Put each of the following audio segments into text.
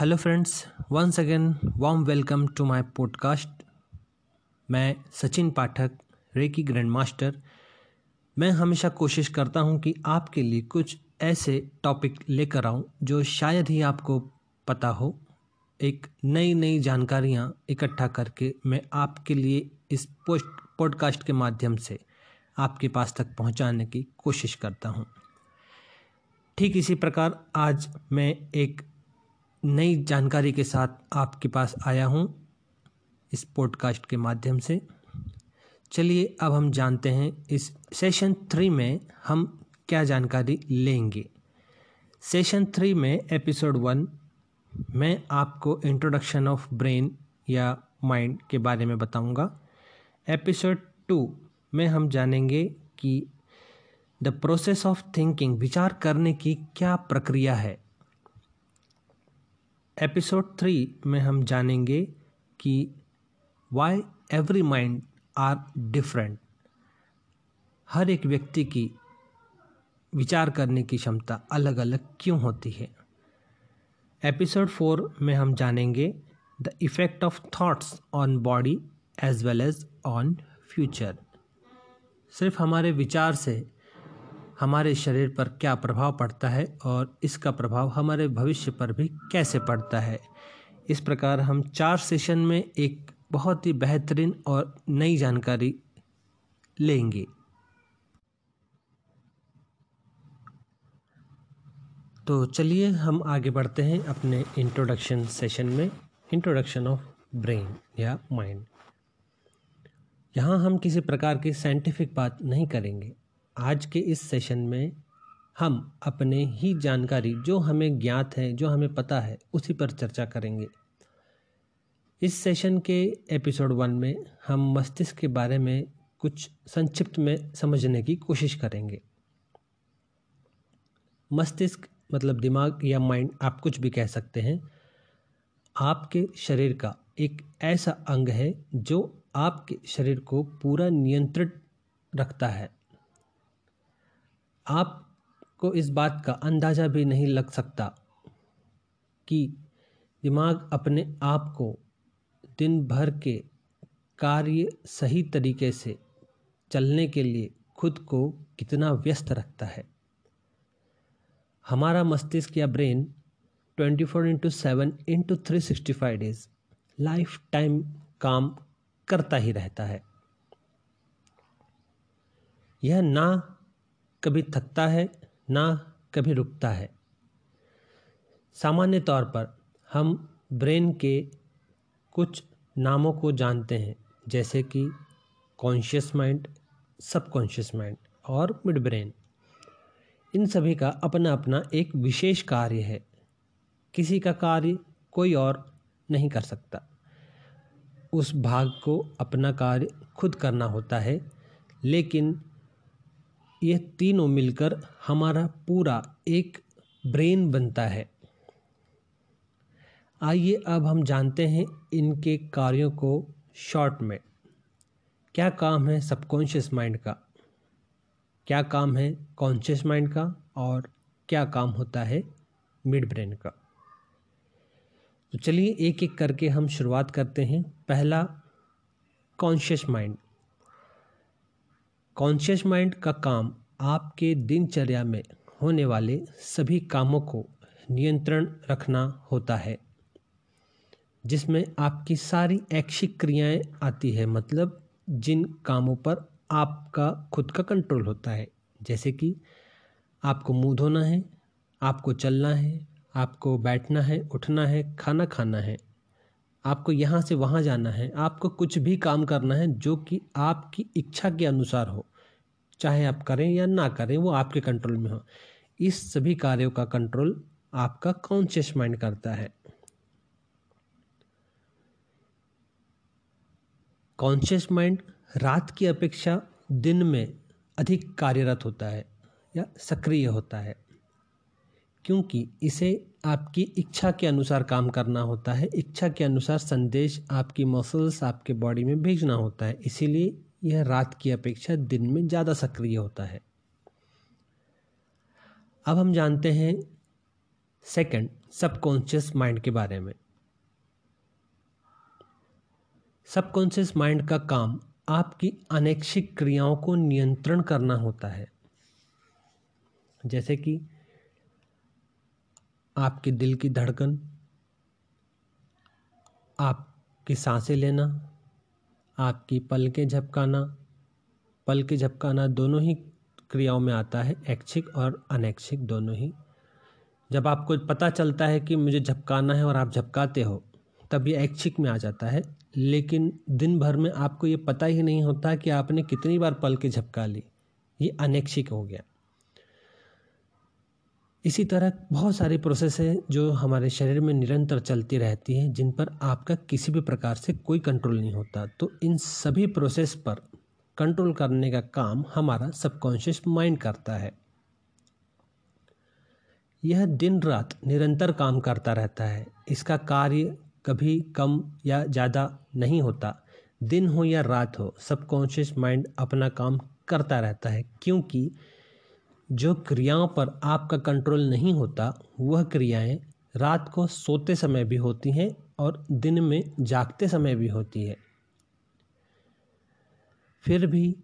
Hello friends once again warm welcome to my podcast मैं Sachin Pathak Reiki grand master मैं हमेशा कोशिश करता हूँ कि आपके लिए कुछ ऐसे टॉपिक लेकर आऊँ जो शायद ही आपको पता हो। एक नई नई जानकारियाँ इकट्ठा करके मैं आपके लिए इस पोस्ट पॉडकास्ट के माध्यम से आपके पास तक पहुँचाने की कोशिश करता हूँ। ठीक इसी प्रकार आज मैं एक नई जानकारी के साथ आपके पास आया हूँ इस पॉडकास्ट के माध्यम से। चलिए, अब हम जानते हैं इस सेशन थ्री में हम क्या जानकारी लेंगे। सेशन थ्री में एपिसोड वन मैं आपको इंट्रोडक्शन ऑफ़ ब्रेन या माइंड के बारे में बताऊँगा। एपिसोड टू में हम जानेंगे कि द प्रोसेस ऑफ़ थिंकिंग विचार करने की क्या प्रक्रिया है। एपिसोड थ्री में हम जानेंगे कि why every mind are different हर एक व्यक्ति की विचार करने की क्षमता अलग अलग क्यों होती है? एपिसोड फोर में हम जानेंगे the effect of thoughts on body as well as on future सिर्फ़ हमारे विचार से हमारे शरीर पर क्या प्रभाव पड़ता है और इसका प्रभाव हमारे भविष्य पर भी कैसे पड़ता है? इस प्रकार हम चार सेशन में एक बहुत ही बेहतरीन और नई जानकारी लेंगे। तो चलिए हम आगे बढ़ते हैं अपने इंट्रोडक्शन सेशन में। इंट्रोडक्शन ऑफ़ ब्रेन या माइंड यहाँ हम किसी प्रकार की साइंटिफिक बात नहीं करेंगे। आज के इस सेशन में हम अपने ही जानकारी, जो हमें ज्ञात है, जो हमें पता है, उसी पर चर्चा करेंगे। इस सेशन के एपिसोड वन में हम मस्तिष्क के बारे में कुछ संक्षिप्त में समझने की कोशिश करेंगे। मस्तिष्क मतलब दिमाग या माइंड आप कुछ भी कह सकते हैं। आपके शरीर का एक ऐसा अंग है, जो आपके शरीर को पूरा नियंत्रित रखता है। आपको इस बात का अंदाज़ा भी नहीं लग सकता कि दिमाग अपने आप को दिन भर के कार्य सही तरीके से चलने के लिए खुद को कितना व्यस्त रखता है। हमारा मस्तिष्क या brain twenty four into seven into three sixty five days lifetime काम करता ही रहता है। यह ना कभी थकता है, ना कभी रुकता है। सामान्य तौर पर हम ब्रेन के कुछ नामों को जानते हैं, जैसे कि कॉन्शियस माइंड, सबकॉन्शियस माइंड और मिड ब्रेन। इन सभी का अपना अपना एक विशेष कार्य है। किसी का कार्य कोई और नहीं कर सकता। उस भाग को अपना कार्य खुद करना होता है, लेकिन ये तीनों मिलकर हमारा पूरा एक ब्रेन बनता है। आइए अब हम जानते हैं इनके कार्यों को शॉर्ट में। क्या काम है सबकॉन्शियस माइंड का? क्या काम है कॉन्शियस माइंड का? और क्या काम होता है मिड ब्रेन का? तो चलिए एक एक करके हम शुरुआत करते हैं। पहला, कॉन्शियस माइंड। कॉन्शियस माइंड का काम आपके दिनचर्या में होने वाले सभी कामों को नियंत्रण रखना होता है, जिसमें आपकी सारी ऐच्छिक क्रियाएँ आती है मतलब जिन कामों पर आपका खुद का कंट्रोल होता है। जैसे कि आपको मुँह धोना है, आपको चलना है, आपको बैठना है, उठना है, खाना खाना है, आपको यहाँ से वहाँ जाना है, आपको कुछ भी काम करना है जो कि आपकी इच्छा के अनुसार हो। चाहे आप करें या ना करें, वो आपके कंट्रोल में हो। इस सभी कार्यों का कंट्रोल आपका कॉन्शियस माइंड करता है। कॉन्शियस माइंड रात की अपेक्षा दिन में अधिक कार्यरत होता है या सक्रिय होता है, क्योंकि इसे आपकी इच्छा के अनुसार काम करना होता है। इच्छा के अनुसार संदेश आपकी मसल्स आपके बॉडी में भेजना होता है, इसीलिए यह रात की अपेक्षा दिन में ज़्यादा सक्रिय होता है। अब हम जानते हैं सेकंड सबकॉन्शियस माइंड के बारे में। सबकॉन्शियस माइंड का काम आपकी अनैच्छिक क्रियाओं को नियंत्रण करना होता है। जैसे कि आपके दिल की धड़कन, आपकी साँसें लेना आपकी पल के झपकाना। पल के झपकाना दोनों ही क्रियाओं में आता है, ऐच्छिक और अनैच्छिक दोनों ही। जब आपको पता चलता है कि मुझे झपकाना है और आप झपकाते हो, तब ये ऐच्छिक में आ जाता है। लेकिन दिन भर में आपको ये पता ही नहीं होता कि आपने कितनी बार पल के झपका ली। ये अनैच्छिक हो गया। इसी तरह बहुत सारी प्रोसेस है जो हमारे शरीर में निरंतर चलती रहती हैं, जिन पर आपका किसी भी प्रकार से कोई कंट्रोल नहीं होता। तो इन सभी प्रोसेस पर कंट्रोल करने का काम हमारा सबकॉन्शियस माइंड करता है। यह दिन रात निरंतर काम करता रहता है। इसका कार्य कभी कम या ज़्यादा नहीं होता। दिन हो या रात हो सबकॉन्शियस माइंड अपना काम करता रहता है, क्योंकि जो क्रियाओं पर आपका कंट्रोल नहीं होता, वह क्रियाएँ रात को सोते समय भी होती हैं और दिन में जागते समय भी होती है। फिर भी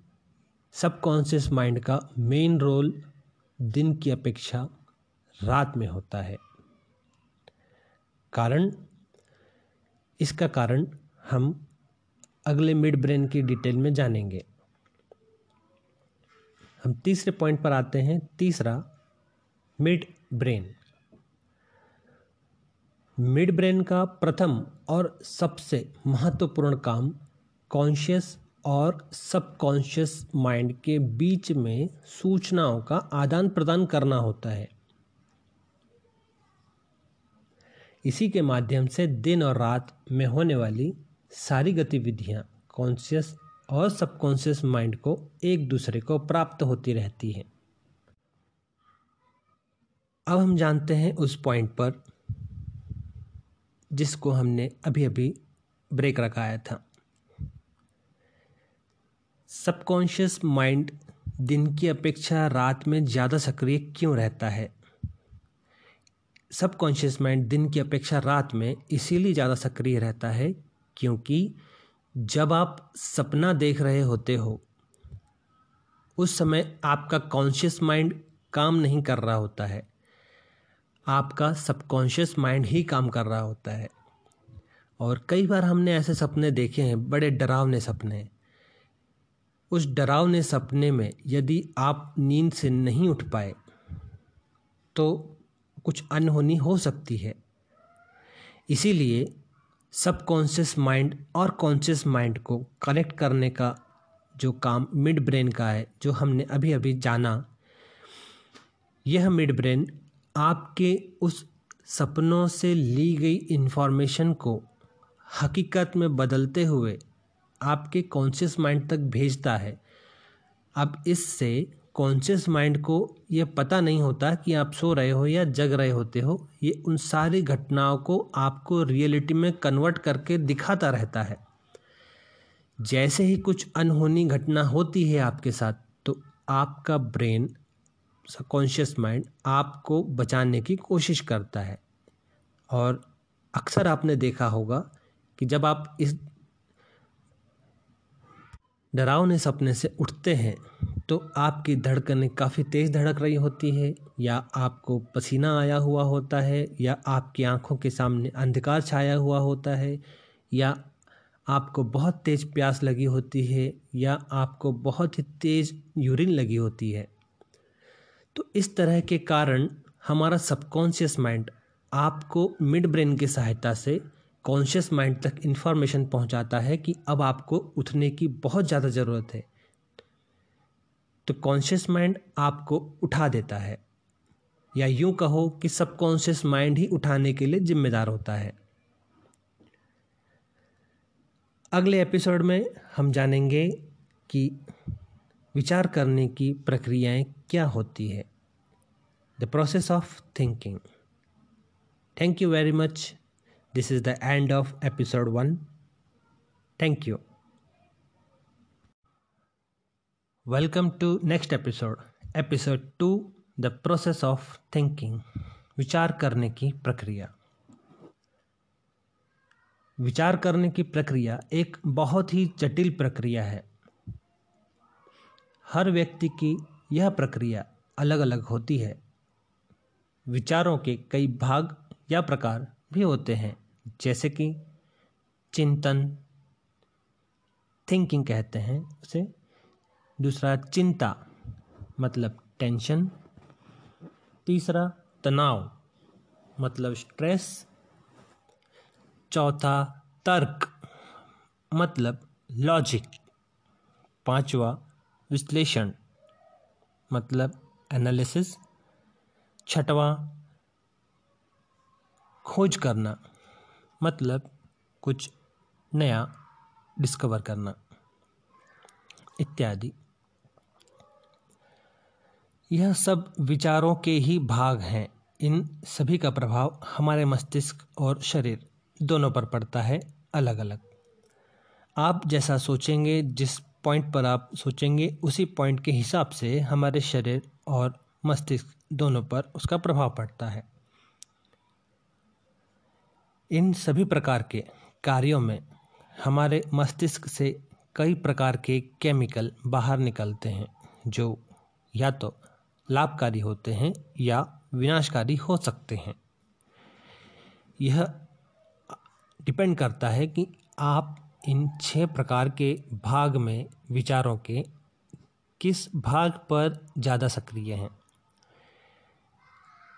सबकॉन्शियस माइंड का मेन रोल दिन की अपेक्षा रात में होता है। कारण? इसका कारण हम अगले मिड ब्रेन की डिटेल में जानेंगे। हम तीसरे पॉइंट पर आते हैं, तीसरा मिड ब्रेन मिड ब्रेन का प्रथम और सबसे महत्वपूर्ण काम कॉन्शियस और सबकॉन्शियस माइंड के बीच में सूचनाओं का आदान प्रदान करना होता है। इसी के माध्यम से दिन और रात में होने वाली सारी गतिविधियाँ कॉन्शियस और सबकॉन्शियस माइंड को एक दूसरे को प्राप्त होती रहती है। अब हम जानते हैं उस पॉइंट पर जिसको हमने अभी अभी ब्रेक रखाया था। सबकॉन्शियस माइंड दिन की अपेक्षा रात में ज़्यादा सक्रिय क्यों रहता है? सबकॉन्शियस माइंड दिन की अपेक्षा रात में इसीलिए ज़्यादा सक्रिय रहता है क्योंकि जब आप सपना देख रहे होते हो, उस समय आपका कॉन्शियस माइंड काम नहीं कर रहा होता है। आपका सबकॉन्शियस माइंड ही काम कर रहा होता है। और कई बार हमने ऐसे सपने देखे हैं, बड़े डरावने सपने। उस डरावने सपने में यदि आप नींद से नहीं उठ पाए तो कुछ अनहोनी हो सकती है। इसीलिए सबकॉन्शियस माइंड और कॉन्शियस माइंड को कनेक्ट करने का जो काम मिड ब्रेन का है, जो हमने अभी अभी जाना, यह मिड ब्रेन आपके उस सपनों से ली गई इन्फॉर्मेशन को हकीकत में बदलते हुए आपके कॉन्शियस माइंड तक भेजता है। अब इससे कॉन्शियस माइंड को ये पता नहीं होता कि आप सो रहे हो या जग रहे होते हो, ये उन सारी घटनाओं को आपको रियलिटी में कन्वर्ट करके दिखाता रहता है। जैसे ही कुछ अनहोनी घटना होती है आपके साथ तो आपका ब्रेन कॉन्शियस माइंड आपको बचाने की कोशिश करता है। और अक्सर आपने देखा होगा कि जब आप इस डरावने सपने से उठते हैं तो आपकी धड़कनें काफ़ी तेज़ धड़क रही होती है, या आपको पसीना आया हुआ होता है, या आपकी आँखों के सामने अंधकार छाया हुआ होता है, या आपको बहुत तेज़ प्यास लगी होती है, या आपको बहुत ही तेज़ यूरिन लगी होती है। तो इस तरह के कारण हमारा सबकॉन्शियस माइंड आपको मिड ब्रेन की सहायता से कॉन्शियस माइंड तक इन्फॉर्मेशन पहुंचाता है कि अब आपको उठने की बहुत ज़्यादा ज़रूरत है। तो कॉन्शियस माइंड आपको उठा देता है। या यूँ कहो कि सबकॉन्शियस माइंड ही उठाने के लिए जिम्मेदार होता है। अगले एपिसोड में हम जानेंगे कि विचार करने की प्रक्रियाएँ क्या होती है। The process of thinking thank you very much this is the end of episode one thank you welcome to next episode episode two the process of thinking विचार करने की प्रक्रिया विचार करने की प्रक्रिया एक बहुत ही जटिल प्रक्रिया है हर व्यक्ति की यह प्रक्रिया अलग अलग होती है विचारों के कई भाग या प्रकार भी होते हैं, जैसे कि चिंतन थिंकिंग कहते हैं उसे। दूसरा चिंता मतलब टेंशन तीसरा तनाव मतलब स्ट्रेस चौथा तर्क मतलब लॉजिक पांचवा विश्लेषण मतलब एनालिसिस छठवां खोज करना मतलब कुछ नया डिस्कवर करना। इत्यादि। यह सब विचारों के ही भाग हैं। इन सभी का प्रभाव हमारे मस्तिष्क और शरीर दोनों पर पड़ता है अलग अलग आप जैसा सोचेंगे, जिस पॉइंट पर आप सोचेंगे, उसी पॉइंट के हिसाब से हमारे शरीर और मस्तिष्क दोनों पर उसका प्रभाव पड़ता है। इन सभी प्रकार के कार्यों में हमारे मस्तिष्क से कई प्रकार के केमिकल बाहर निकलते हैं, जो या तो लाभकारी होते हैं या विनाशकारी हो सकते हैं। यह डिपेंड करता है कि आप इन छह प्रकार के भाग में विचारों के किस भाग पर ज़्यादा सक्रिय हैं।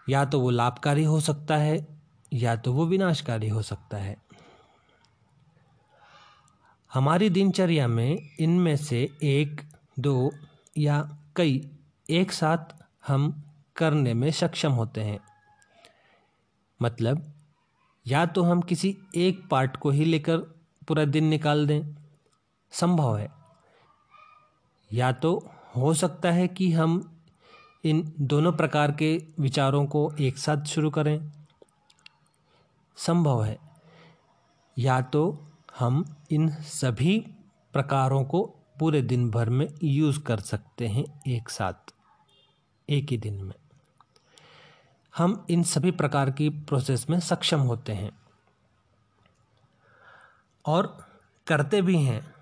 या तो वो लाभकारी हो सकता है या तो वो विनाशकारी हो सकता है। हमारी दिनचर्या में इनमें से एक, दो या कई एक साथ हम करने में सक्षम होते हैं। मतलब या तो हम किसी एक पार्ट को ही लेकर पूरा दिन निकाल दें, संभव है। या तो हो सकता है कि हम इन दोनों प्रकार के विचारों को एक साथ शुरू करें। संभव है। या तो हम इन सभी प्रकारों को पूरे दिन भर में यूज़ कर सकते हैं एक साथ, एक ही दिन में। हम इन सभी प्रकार की प्रोसेस में सक्षम होते हैं। और करते भी हैं।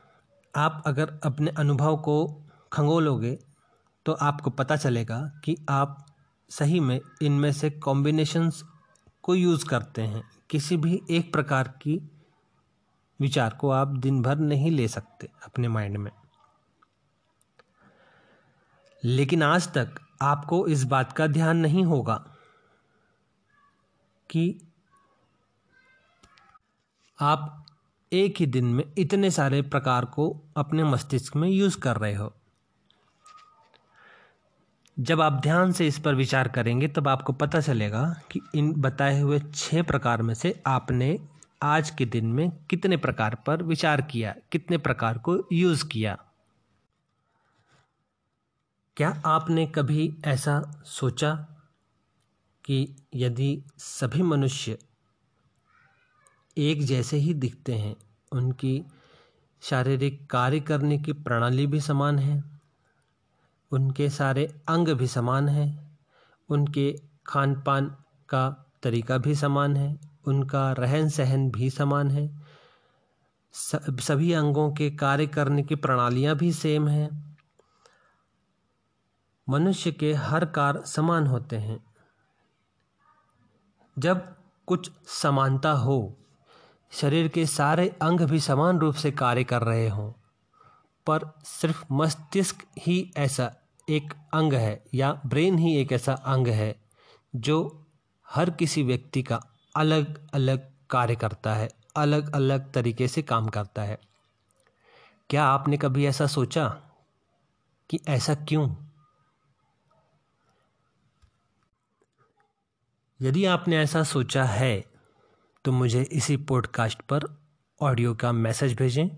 आप अगर अपने अनुभव को खंगोलोगे तो आपको पता चलेगा कि आप सही में इनमें से कॉम्बिनेशंस को यूज़ करते हैं। किसी भी एक प्रकार की विचार को आप दिन भर नहीं ले सकते अपने माइंड में। लेकिन आज तक आपको इस बात का ध्यान नहीं होगा कि आप एक ही दिन में इतने सारे प्रकार को अपने मस्तिष्क में यूज़ कर रहे हो। जब आप ध्यान से इस पर विचार करेंगे, तब आपको पता चलेगा कि इन बताए हुए छः प्रकार में से आपने आज के दिन में कितने प्रकार पर विचार किया, कितने प्रकार को यूज़ किया। क्या आपने कभी ऐसा सोचा कि यदि सभी मनुष्य एक जैसे ही दिखते हैं, उनकी शारीरिक कार्य करने की प्रणाली भी समान है? उनके सारे अंग भी समान हैं। उनके खान पान का तरीका भी समान है। उनका रहन सहन भी समान है। सभी अंगों के कार्य करने की प्रणालियाँ भी सेम हैं। मनुष्य के हर कार्य समान होते हैं। जब कुछ समानता हो, शरीर के सारे अंग भी समान रूप से कार्य कर रहे हों, पर सिर्फ़ मस्तिष्क ही ऐसा एक अंग है या ब्रेन ही एक ऐसा अंग है जो हर किसी व्यक्ति का अलग अलग कार्य करता है, अलग अलग तरीके से काम करता है। क्या आपने कभी ऐसा सोचा कि ऐसा क्यों? यदि आपने ऐसा सोचा है तो मुझे इसी पॉडकास्ट पर ऑडियो का मैसेज भेजें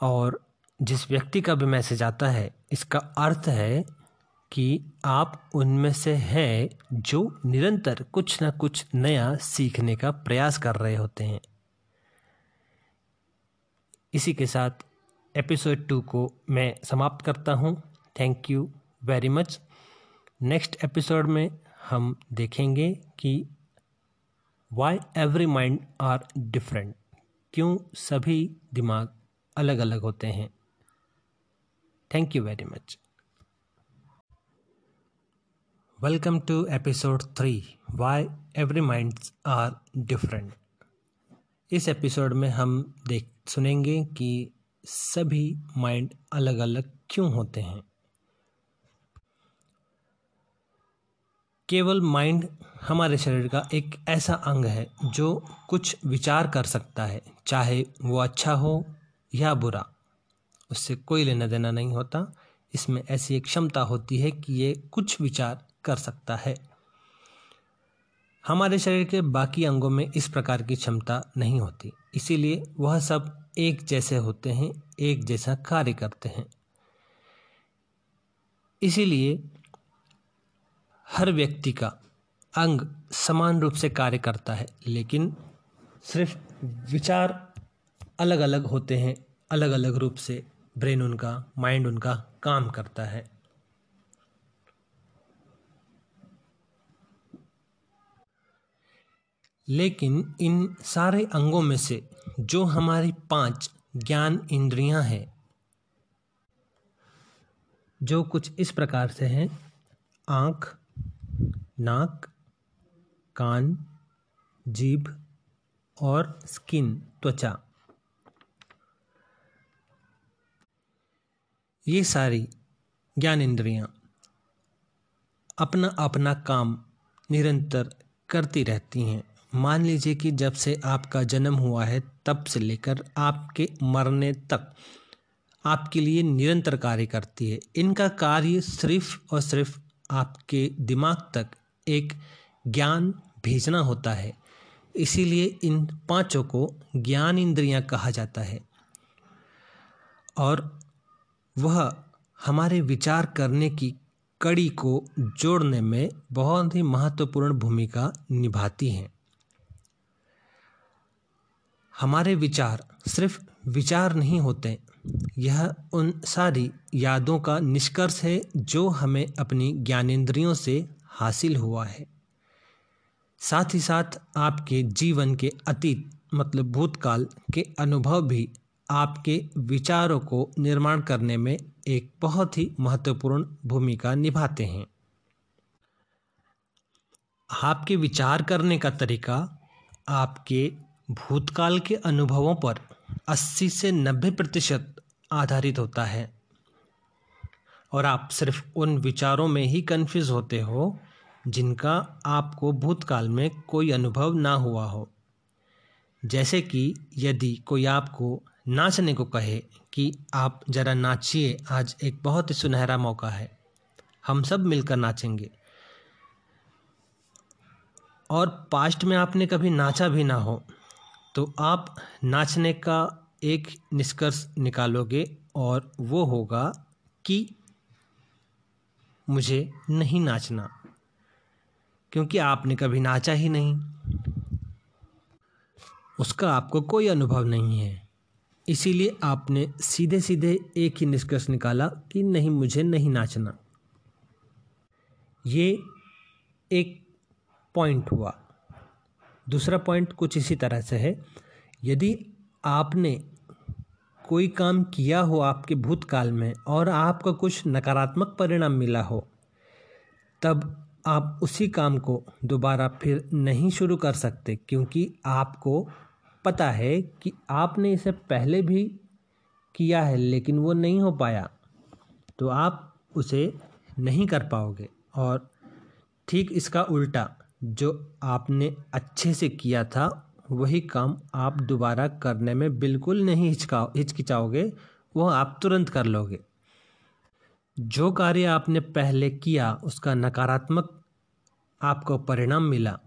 और जिस व्यक्ति का भी मैसेज आता है इसका अर्थ है कि आप उनमें से हैं जो निरंतर कुछ ना कुछ नया सीखने का प्रयास कर रहे होते हैं। इसी के साथ एपिसोड टू को मैं समाप्त करता हूँ। Thank you very much next episode में हम देखेंगे कि why every mind are different क्यों सभी दिमाग अलग अलग होते हैं। Thank you very much welcome to episode three why every minds are different इस एपिसोड में हम देख, सुनेंगे कि सभी माइंड अलग अलग क्यों होते हैं। केवल माइंड हमारे शरीर का एक ऐसा अंग है जो कुछ विचार कर सकता है, चाहे वो अच्छा हो या बुरा। उससे कोई लेना देना नहीं होता। इसमें ऐसी एक क्षमता होती है कि ये कुछ विचार कर सकता है। हमारे शरीर के बाकी अंगों में इस प्रकार की क्षमता नहीं होती। इसीलिए वह सब एक जैसे होते हैं, एक जैसा कार्य करते हैं। इसीलिए हर व्यक्ति का अंग समान रूप से कार्य करता है, लेकिन सिर्फ़ विचार अलग अलग होते हैं अलग अलग रूप से। ब्रेन उनका, माइंड उनका काम करता है। लेकिन इन सारे अंगों में से जो हमारी पाँच ज्ञान इंद्रियाँ हैं, जो कुछ इस प्रकार से हैं, आँख, नाक, कान, जीभ और स्किन, त्वचा। ये सारी ज्ञान इंद्रियाँ अपना अपना काम निरंतर करती रहती हैं। मान लीजिए कि जब से आपका जन्म हुआ है, तब से लेकर आपके मरने तक आपके लिए निरंतर कार्य करती है। इनका कार्य सिर्फ़ और सिर्फ़ आपके दिमाग तक एक ज्ञान भेजना होता है। इसीलिए इन पाँचों को ज्ञान इंद्रियाँ कहा जाता है। और वह हमारे विचार करने की कड़ी को जोड़ने में बहुत ही महत्वपूर्ण भूमिका निभाती हैं। हमारे विचार सिर्फ़ विचार नहीं होते, यह उन सारी यादों का निष्कर्ष है जो हमें अपनी ज्ञानेंद्रियों से हासिल हुआ है। साथ ही साथ आपके जीवन के अतीत मतलब भूतकाल के अनुभव भी आपके विचारों को निर्माण करने में एक बहुत ही महत्वपूर्ण भूमिका निभाते हैं। आपके विचार करने का तरीका आपके भूतकाल के अनुभवों पर 80 से 90 प्रतिशत आधारित होता है। और आप सिर्फ़ उन विचारों में ही कन्फ्यूज़ होते हो जिनका आपको भूतकाल में कोई अनुभव ना हुआ हो। जैसे कि यदि कोई आपको नाचने को कहे कि आप ज़रा नाचिए, आज एक बहुत ही सुनहरा मौका है। हम सब मिलकर नाचेंगे। और पास्ट में आपने कभी नाचा भी ना हो तो आप नाचने का एक निष्कर्ष निकालोगे और वो होगा कि मुझे नहीं नाचना, क्योंकि आपने कभी नाचा ही नहीं। उसका आपको कोई अनुभव नहीं है। इसीलिए आपने सीधे सीधे एक ही निष्कर्ष निकाला कि नहीं, मुझे नहीं नाचना। ये एक पॉइंट हुआ। दूसरा पॉइंट कुछ इसी तरह से है। यदि आपने कोई काम किया हो आपके भूतकाल में और आपका कुछ नकारात्मक परिणाम मिला हो, तब आप उसी काम को दोबारा फिर नहीं शुरू कर सकते क्योंकि आपको पता है कि आपने इसे पहले भी किया है, लेकिन वो नहीं हो पाया तो आप उसे नहीं कर पाओगे। और ठीक इसका उल्टा, जो आपने अच्छे से किया था, वही काम आप दोबारा करने में बिल्कुल नहीं हिचकाओ हिचकिचाओगे, वो आप तुरंत कर लोगे। जो कार्य आपने पहले किया, उसका नकारात्मक आपको परिणाम मिला।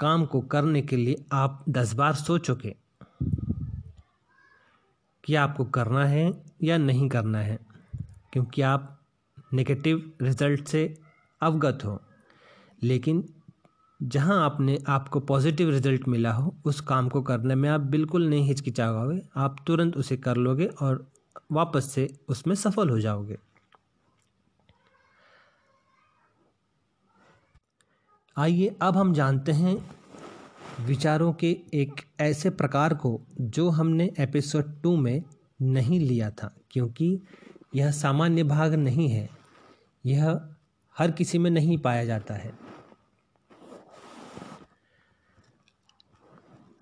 काम को करने के लिए आप दस बार सोचोगे कि आपको करना है या नहीं करना है, क्योंकि आप नेगेटिव रिज़ल्ट से अवगत हो। लेकिन जहाँ आपने, आपको पॉजिटिव रिज़ल्ट मिला हो, उस काम को करने में आप बिल्कुल नहीं हिचकिचाओगे। आप तुरंत उसे कर लोगे और वापस से उसमें सफल हो जाओगे। आइए अब हम जानते हैं विचारों के एक ऐसे प्रकार को जो हमने एपिसोड टू में नहीं लिया था, क्योंकि यह सामान्य भाग नहीं है। यह हर किसी में नहीं पाया जाता है।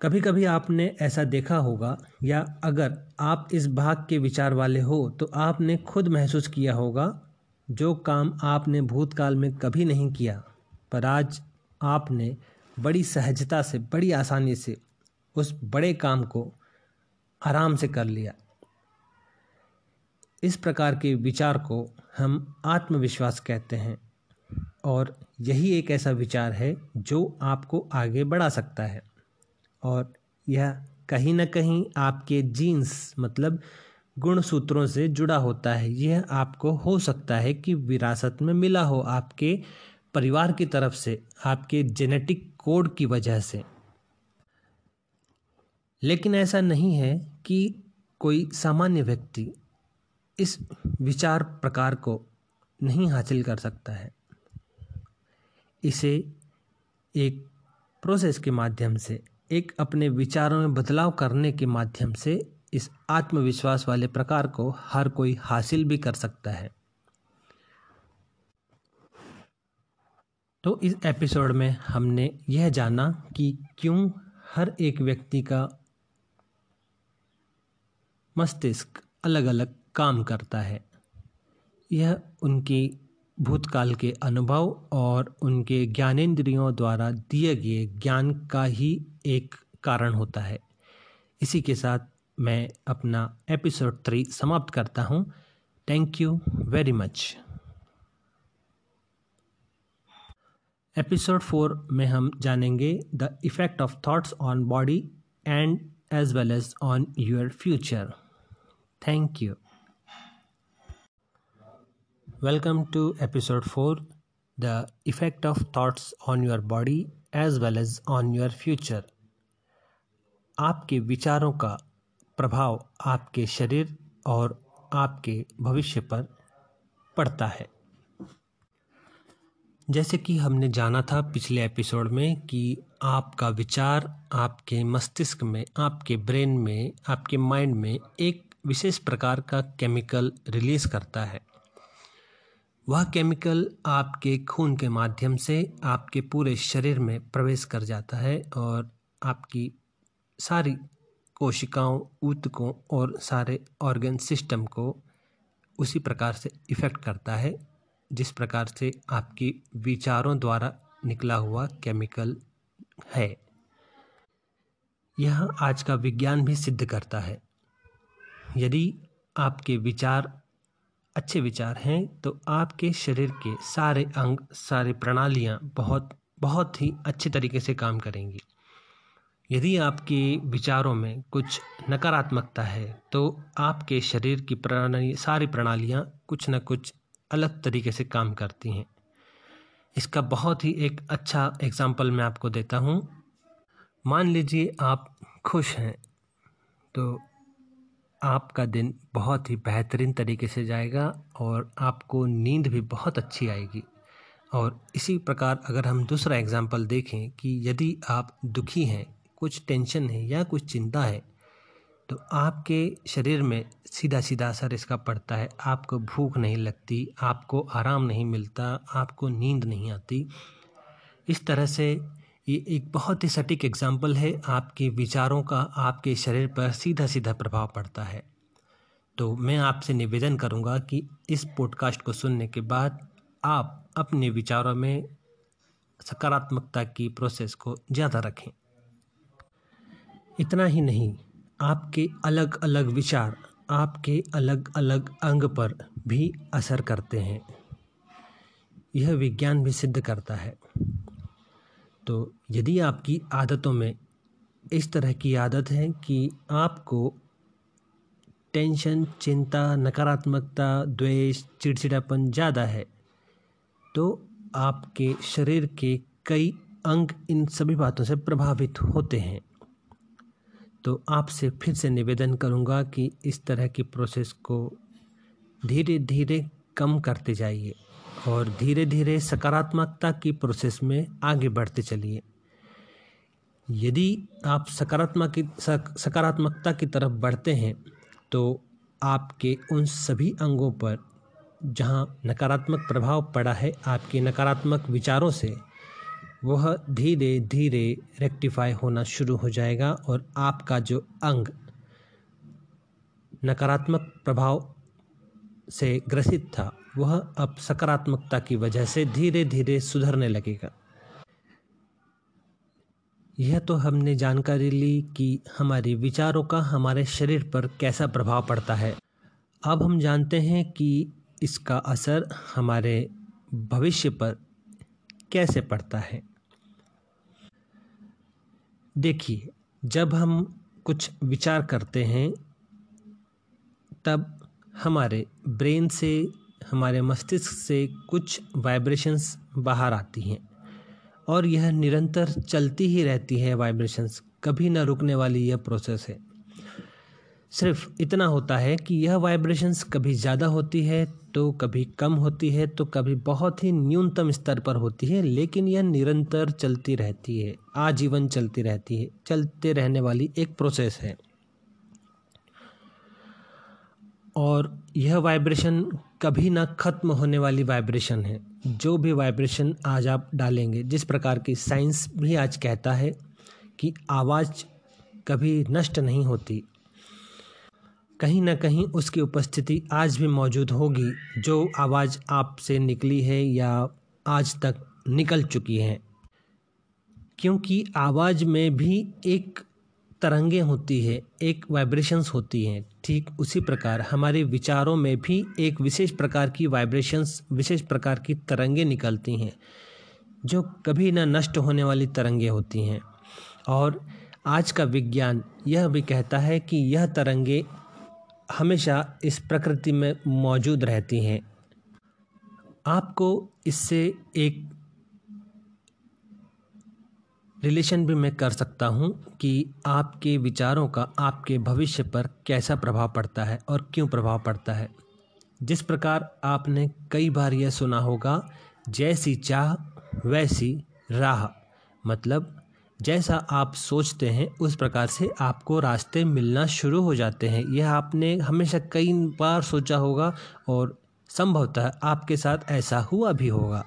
कभी कभी आपने ऐसा देखा होगा, या अगर आप इस भाग के विचार वाले हो तो आपने खुद महसूस किया होगा, जो काम आपने भूतकाल में कभी नहीं किया, पर आज आपने बड़ी सहजता से, बड़ी आसानी से उस बड़े काम को आराम से कर लिया। इस प्रकार के विचार को हम आत्मविश्वास कहते हैं और यही एक ऐसा विचार है जो आपको आगे बढ़ा सकता है। और यह कहीं ना कहीं आपके जीन्स मतलब गुण सूत्रों से जुड़ा होता है। यह आपको हो सकता है कि विरासत में मिला हो, आपके परिवार की तरफ़ से आपके जेनेटिक कोड की वजह से। लेकिन ऐसा नहीं है कि कोई सामान्य व्यक्ति इस विचार प्रकार को नहीं हासिल कर सकता है। इसे एक प्रोसेस के माध्यम से, एक अपने विचारों में बदलाव करने के माध्यम से इस आत्मविश्वास वाले प्रकार को हर कोई हासिल भी कर सकता है। तो इस एपिसोड में हमने यह जाना कि क्यों हर एक व्यक्ति का मस्तिष्क अलग अलग काम करता है। यह उनकी भूतकाल के अनुभव और उनके ज्ञानेंद्रियों द्वारा दिए गए ज्ञान का ही एक कारण होता है। इसी के साथ मैं अपना एपिसोड थ्री समाप्त करता हूँ। Thank you very much episode four में हम जानेंगे the effect of thoughts on body and as well as on your future thank you Welcome to episode 4 The Effect of Thoughts on your body as well as on Your future आपके विचारों का प्रभाव आपके शरीर और आपके भविष्य पर पड़ता है। जैसे कि हमने जाना था पिछले एपिसोड में कि आपका विचार आपके मस्तिष्क में, आपके ब्रेन में, आपके माइंड में एक विशेष प्रकार का केमिकल रिलीज़ करता है। वह केमिकल आपके खून के माध्यम से आपके पूरे शरीर में प्रवेश कर जाता है और आपकी सारी कोशिकाओं, ऊतकों और सारे ऑर्गन सिस्टम को उसी प्रकार से इफ़ेक्ट करता है। जिस प्रकार से आपकी विचारों द्वारा निकला हुआ केमिकल है। यह आज का विज्ञान भी सिद्ध करता है। यदि आपके विचार अच्छे विचार हैं तो आपके शरीर के सारे अंग, सारे प्रणालियाँ बहुत बहुत ही अच्छे तरीके से काम करेंगी। यदि आपके विचारों में कुछ नकारात्मकता है तो आपके शरीर की प्रणाली, सारी प्रणालियाँ कुछ न कुछ अलग तरीके से काम करती हैं। इसका बहुत ही एक अच्छा एग्ज़ाम्पल मैं आपको देता हूँ। मान लीजिए आप खुश हैं तो आपका दिन बहुत ही बेहतरीन तरीके से जाएगा और आपको नींद भी बहुत अच्छी आएगी। और इसी प्रकार अगर हम दूसरा एग्ज़ाम्पल देखें कि यदि आप दुखी हैं, कुछ टेंशन है या कुछ चिंता है तो आपके शरीर में सीधा सीधा असर इसका पड़ता है। आपको भूख नहीं लगती, आपको आराम नहीं मिलता, आपको नींद नहीं आती। इस तरह से ये एक बहुत ही सटीक एग्ज़ाम्पल है। आपके विचारों का, आपके शरीर पर सीधा सीधा प्रभाव पड़ता है। तो मैं आपसे निवेदन करूँगा कि इस पॉडकास्ट को सुनने के बाद आप अपने विचारों में सकारात्मकता की प्रोसेस को ज़्यादा रखें। इतना ही नहीं। आपके अलग अलग विचार, आपके अलग अलग अंग पर भी असर करते हैं। यह विज्ञान भी सिद्ध करता है। तो यदि आपकी आदतों में इस तरह की आदत है कि आपको टेंशन, चिंता, नकारात्मकता, द्वेष, चिड़चिड़ापन ज़्यादा है तो आपके शरीर के कई अंग इन सभी बातों से प्रभावित होते हैं। तो आपसे फिर से निवेदन करूँगा कि इस तरह की प्रोसेस को धीरे धीरे कम करते जाइए और धीरे धीरे सकारात्मकता की प्रोसेस में आगे बढ़ते चलिए। यदि आप सकारात्मक सकारात्मकता की तरफ़ बढ़ते हैं तो आपके उन सभी अंगों पर जहाँ नकारात्मक प्रभाव पड़ा है, आपके नकारात्मक विचारों से वह धीरे धीरे रेक्टिफाई होना शुरू हो जाएगा और आपका जो अंग नकारात्मक प्रभाव से ग्रसित था, वह अब सकारात्मकता की वजह से धीरे धीरे सुधरने लगेगा। यह तो हमने जानकारी ली कि हमारे विचारों का हमारे शरीर पर कैसा प्रभाव पड़ता है। अब हम जानते हैं कि इसका असर हमारे भविष्य पर कैसे पड़ता है? देखिए, जब हम कुछ विचार करते हैं, तब हमारे ब्रेन से, हमारे मस्तिष्क से कुछ वाइब्रेशंस बाहर आती हैं। और यह निरंतर चलती ही रहती है वाइब्रेशंस कभी ना रुकने वाली यह प्रोसेस है। सिर्फ़ इतना होता है कि यह वाइब्रेशंस कभी ज़्यादा होती है तो कभी कम होती है तो कभी बहुत ही न्यूनतम स्तर पर होती है, लेकिन यह निरंतर चलती रहती है, आजीवन चलती रहती है, चलते रहने वाली एक प्रोसेस है। और यह वाइब्रेशन कभी ना ख़त्म होने वाली वाइब्रेशन है। जो भी वाइब्रेशन आज आप डालेंगे, जिस प्रकार की साइंस भी आज कहता है कि आवाज़ कभी नष्ट नहीं होती कहीं ना कहीं उसकी उपस्थिति आज भी मौजूद होगी, जो आवाज़ आपसे निकली है या आज तक निकल चुकी है। क्योंकि आवाज़ में भी एक तरंगे होती है, एक वाइब्रेशंस होती हैं, ठीक उसी प्रकार हमारे विचारों में भी एक विशेष प्रकार की वाइब्रेशंस विशेष प्रकार की तरंगे निकलती हैं, जो कभी ना नष्ट होने वाली तरंगे होती हैं। और आज का विज्ञान यह भी कहता है कि यह तरंगे हमेशा इस प्रकृति में मौजूद रहती हैं। आपको इससे एक रिलेशन भी मैं कर सकता हूँ कि आपके विचारों का आपके भविष्य पर कैसा प्रभाव पड़ता है और क्यों प्रभाव पड़ता है। जिस प्रकार आपने कई बार यह सुना होगा, जैसी चाह, वैसी राह मतलब जैसा आप सोचते हैं, उस प्रकार से आपको रास्ते मिलना शुरू हो जाते हैं। यह आपने हमेशा कई बार सोचा होगा और संभवतः आपके साथ ऐसा हुआ भी होगा।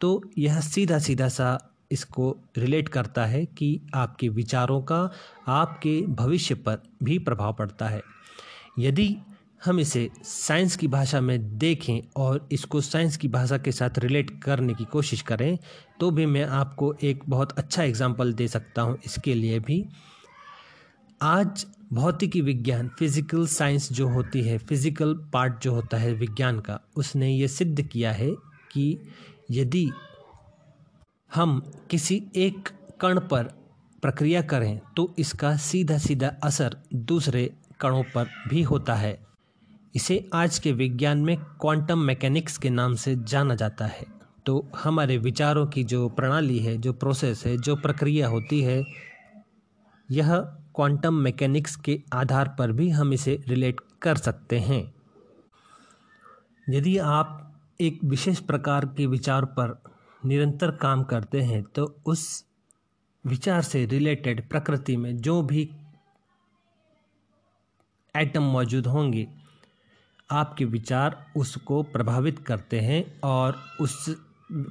तो यह सीधा सीधा सा इसको रिलेट करता है कि आपके विचारों का आपके भविष्य पर भी प्रभाव पड़ता है। यदि हम इसे साइंस की भाषा में देखें और इसको साइंस की भाषा के साथ रिलेट करने की कोशिश करें तो भी मैं आपको एक बहुत अच्छा एग्ज़ाम्पल दे सकता हूँ इसके लिए भी। आज भौतिकी विज्ञान, फ़िज़िकल साइंस जो होती है, फ़िज़िकल पार्ट जो होता है विज्ञान का, उसने ये सिद्ध किया है कि यदि हम किसी एक कण पर प्रक्रिया करें तो इसका सीधा सीधा असर दूसरे कणों पर भी होता है। इसे आज के विज्ञान में क्वांटम मैकेनिक्स के नाम से जाना जाता है। तो हमारे विचारों की जो प्रणाली है, जो प्रोसेस है, जो प्रक्रिया होती है, यह क्वांटम मैकेनिक्स के आधार पर भी हम इसे रिलेट कर सकते हैं। यदि आप एक विशेष प्रकार के विचार पर निरंतर काम करते हैं तो उस विचार से रिलेटेड प्रकृति में जो भी एटम मौजूद होंगे आपके विचार उसको प्रभावित करते हैं और उस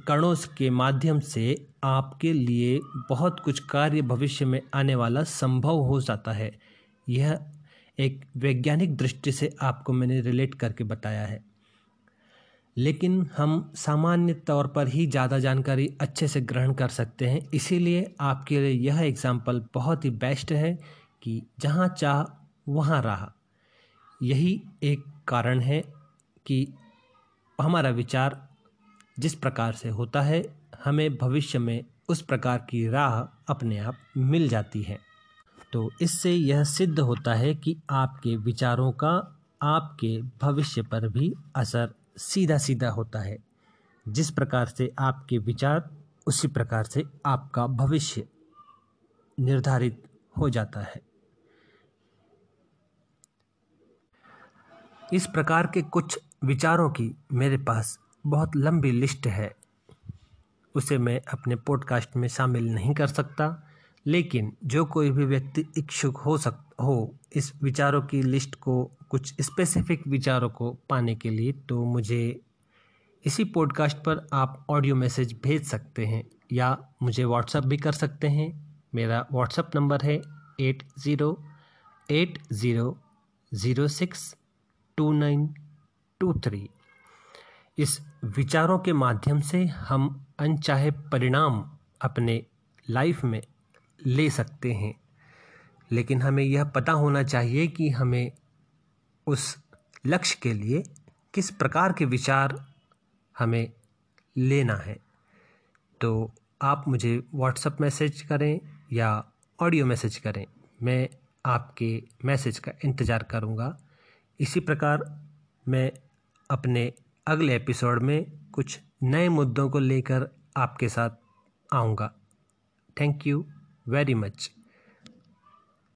कणों के माध्यम से आपके लिए बहुत कुछ कार्य भविष्य में आने वाला संभव हो जाता है। यह एक वैज्ञानिक दृष्टि से आपको मैंने रिलेट करके बताया है। लेकिन हम सामान्य तौर पर ही ज़्यादा जानकारी अच्छे से ग्रहण कर सकते हैं। इसीलिए आपके लिए यह एग्ज़ाम्पल बहुत ही बेस्ट है कि जहाँ चाह, वहाँ रहा। यही एक कारण है कि हमारा विचार जिस प्रकार से होता है, हमें भविष्य में उस प्रकार की राह अपने आप मिल जाती है। तो इससे यह सिद्ध होता है कि आपके विचारों का आपके भविष्य पर भी असर सीधा सीधा होता है। जिस प्रकार से आपके विचार, उसी प्रकार से आपका भविष्य निर्धारित हो जाता है। इस प्रकार के कुछ विचारों की मेरे पास बहुत लंबी लिस्ट है। उसे मैं अपने पॉडकास्ट में शामिल नहीं कर सकता, लेकिन जो कोई भी व्यक्ति इच्छुक हो सक, हो इस विचारों की लिस्ट को, कुछ स्पेसिफिक विचारों को पाने के लिए तो मुझे इसी पॉडकास्ट पर आप ऑडियो मैसेज भेज सकते हैं, या मुझे व्हाट्सअप भी कर सकते हैं। मेरा व्हाट्सअप नंबर है eight zero eight zero zero six two nine two three. इस विचारों के माध्यम से हम अनचाहे परिणाम अपने लाइफ में ले सकते हैं। लेकिन हमें यह पता होना चाहिए कि हमें उस लक्ष्य के लिए किस प्रकार के विचार हमें लेना है। तो आप मुझे व्हाट्सअप मैसेज करें या ऑडियो मैसेज करें। मैं आपके मैसेज का इंतज़ार करूँगा। इसी प्रकार मैं अपने अगले एपिसोड में कुछ नए मुद्दों को लेकर आपके साथ आऊँगा। Thank you very much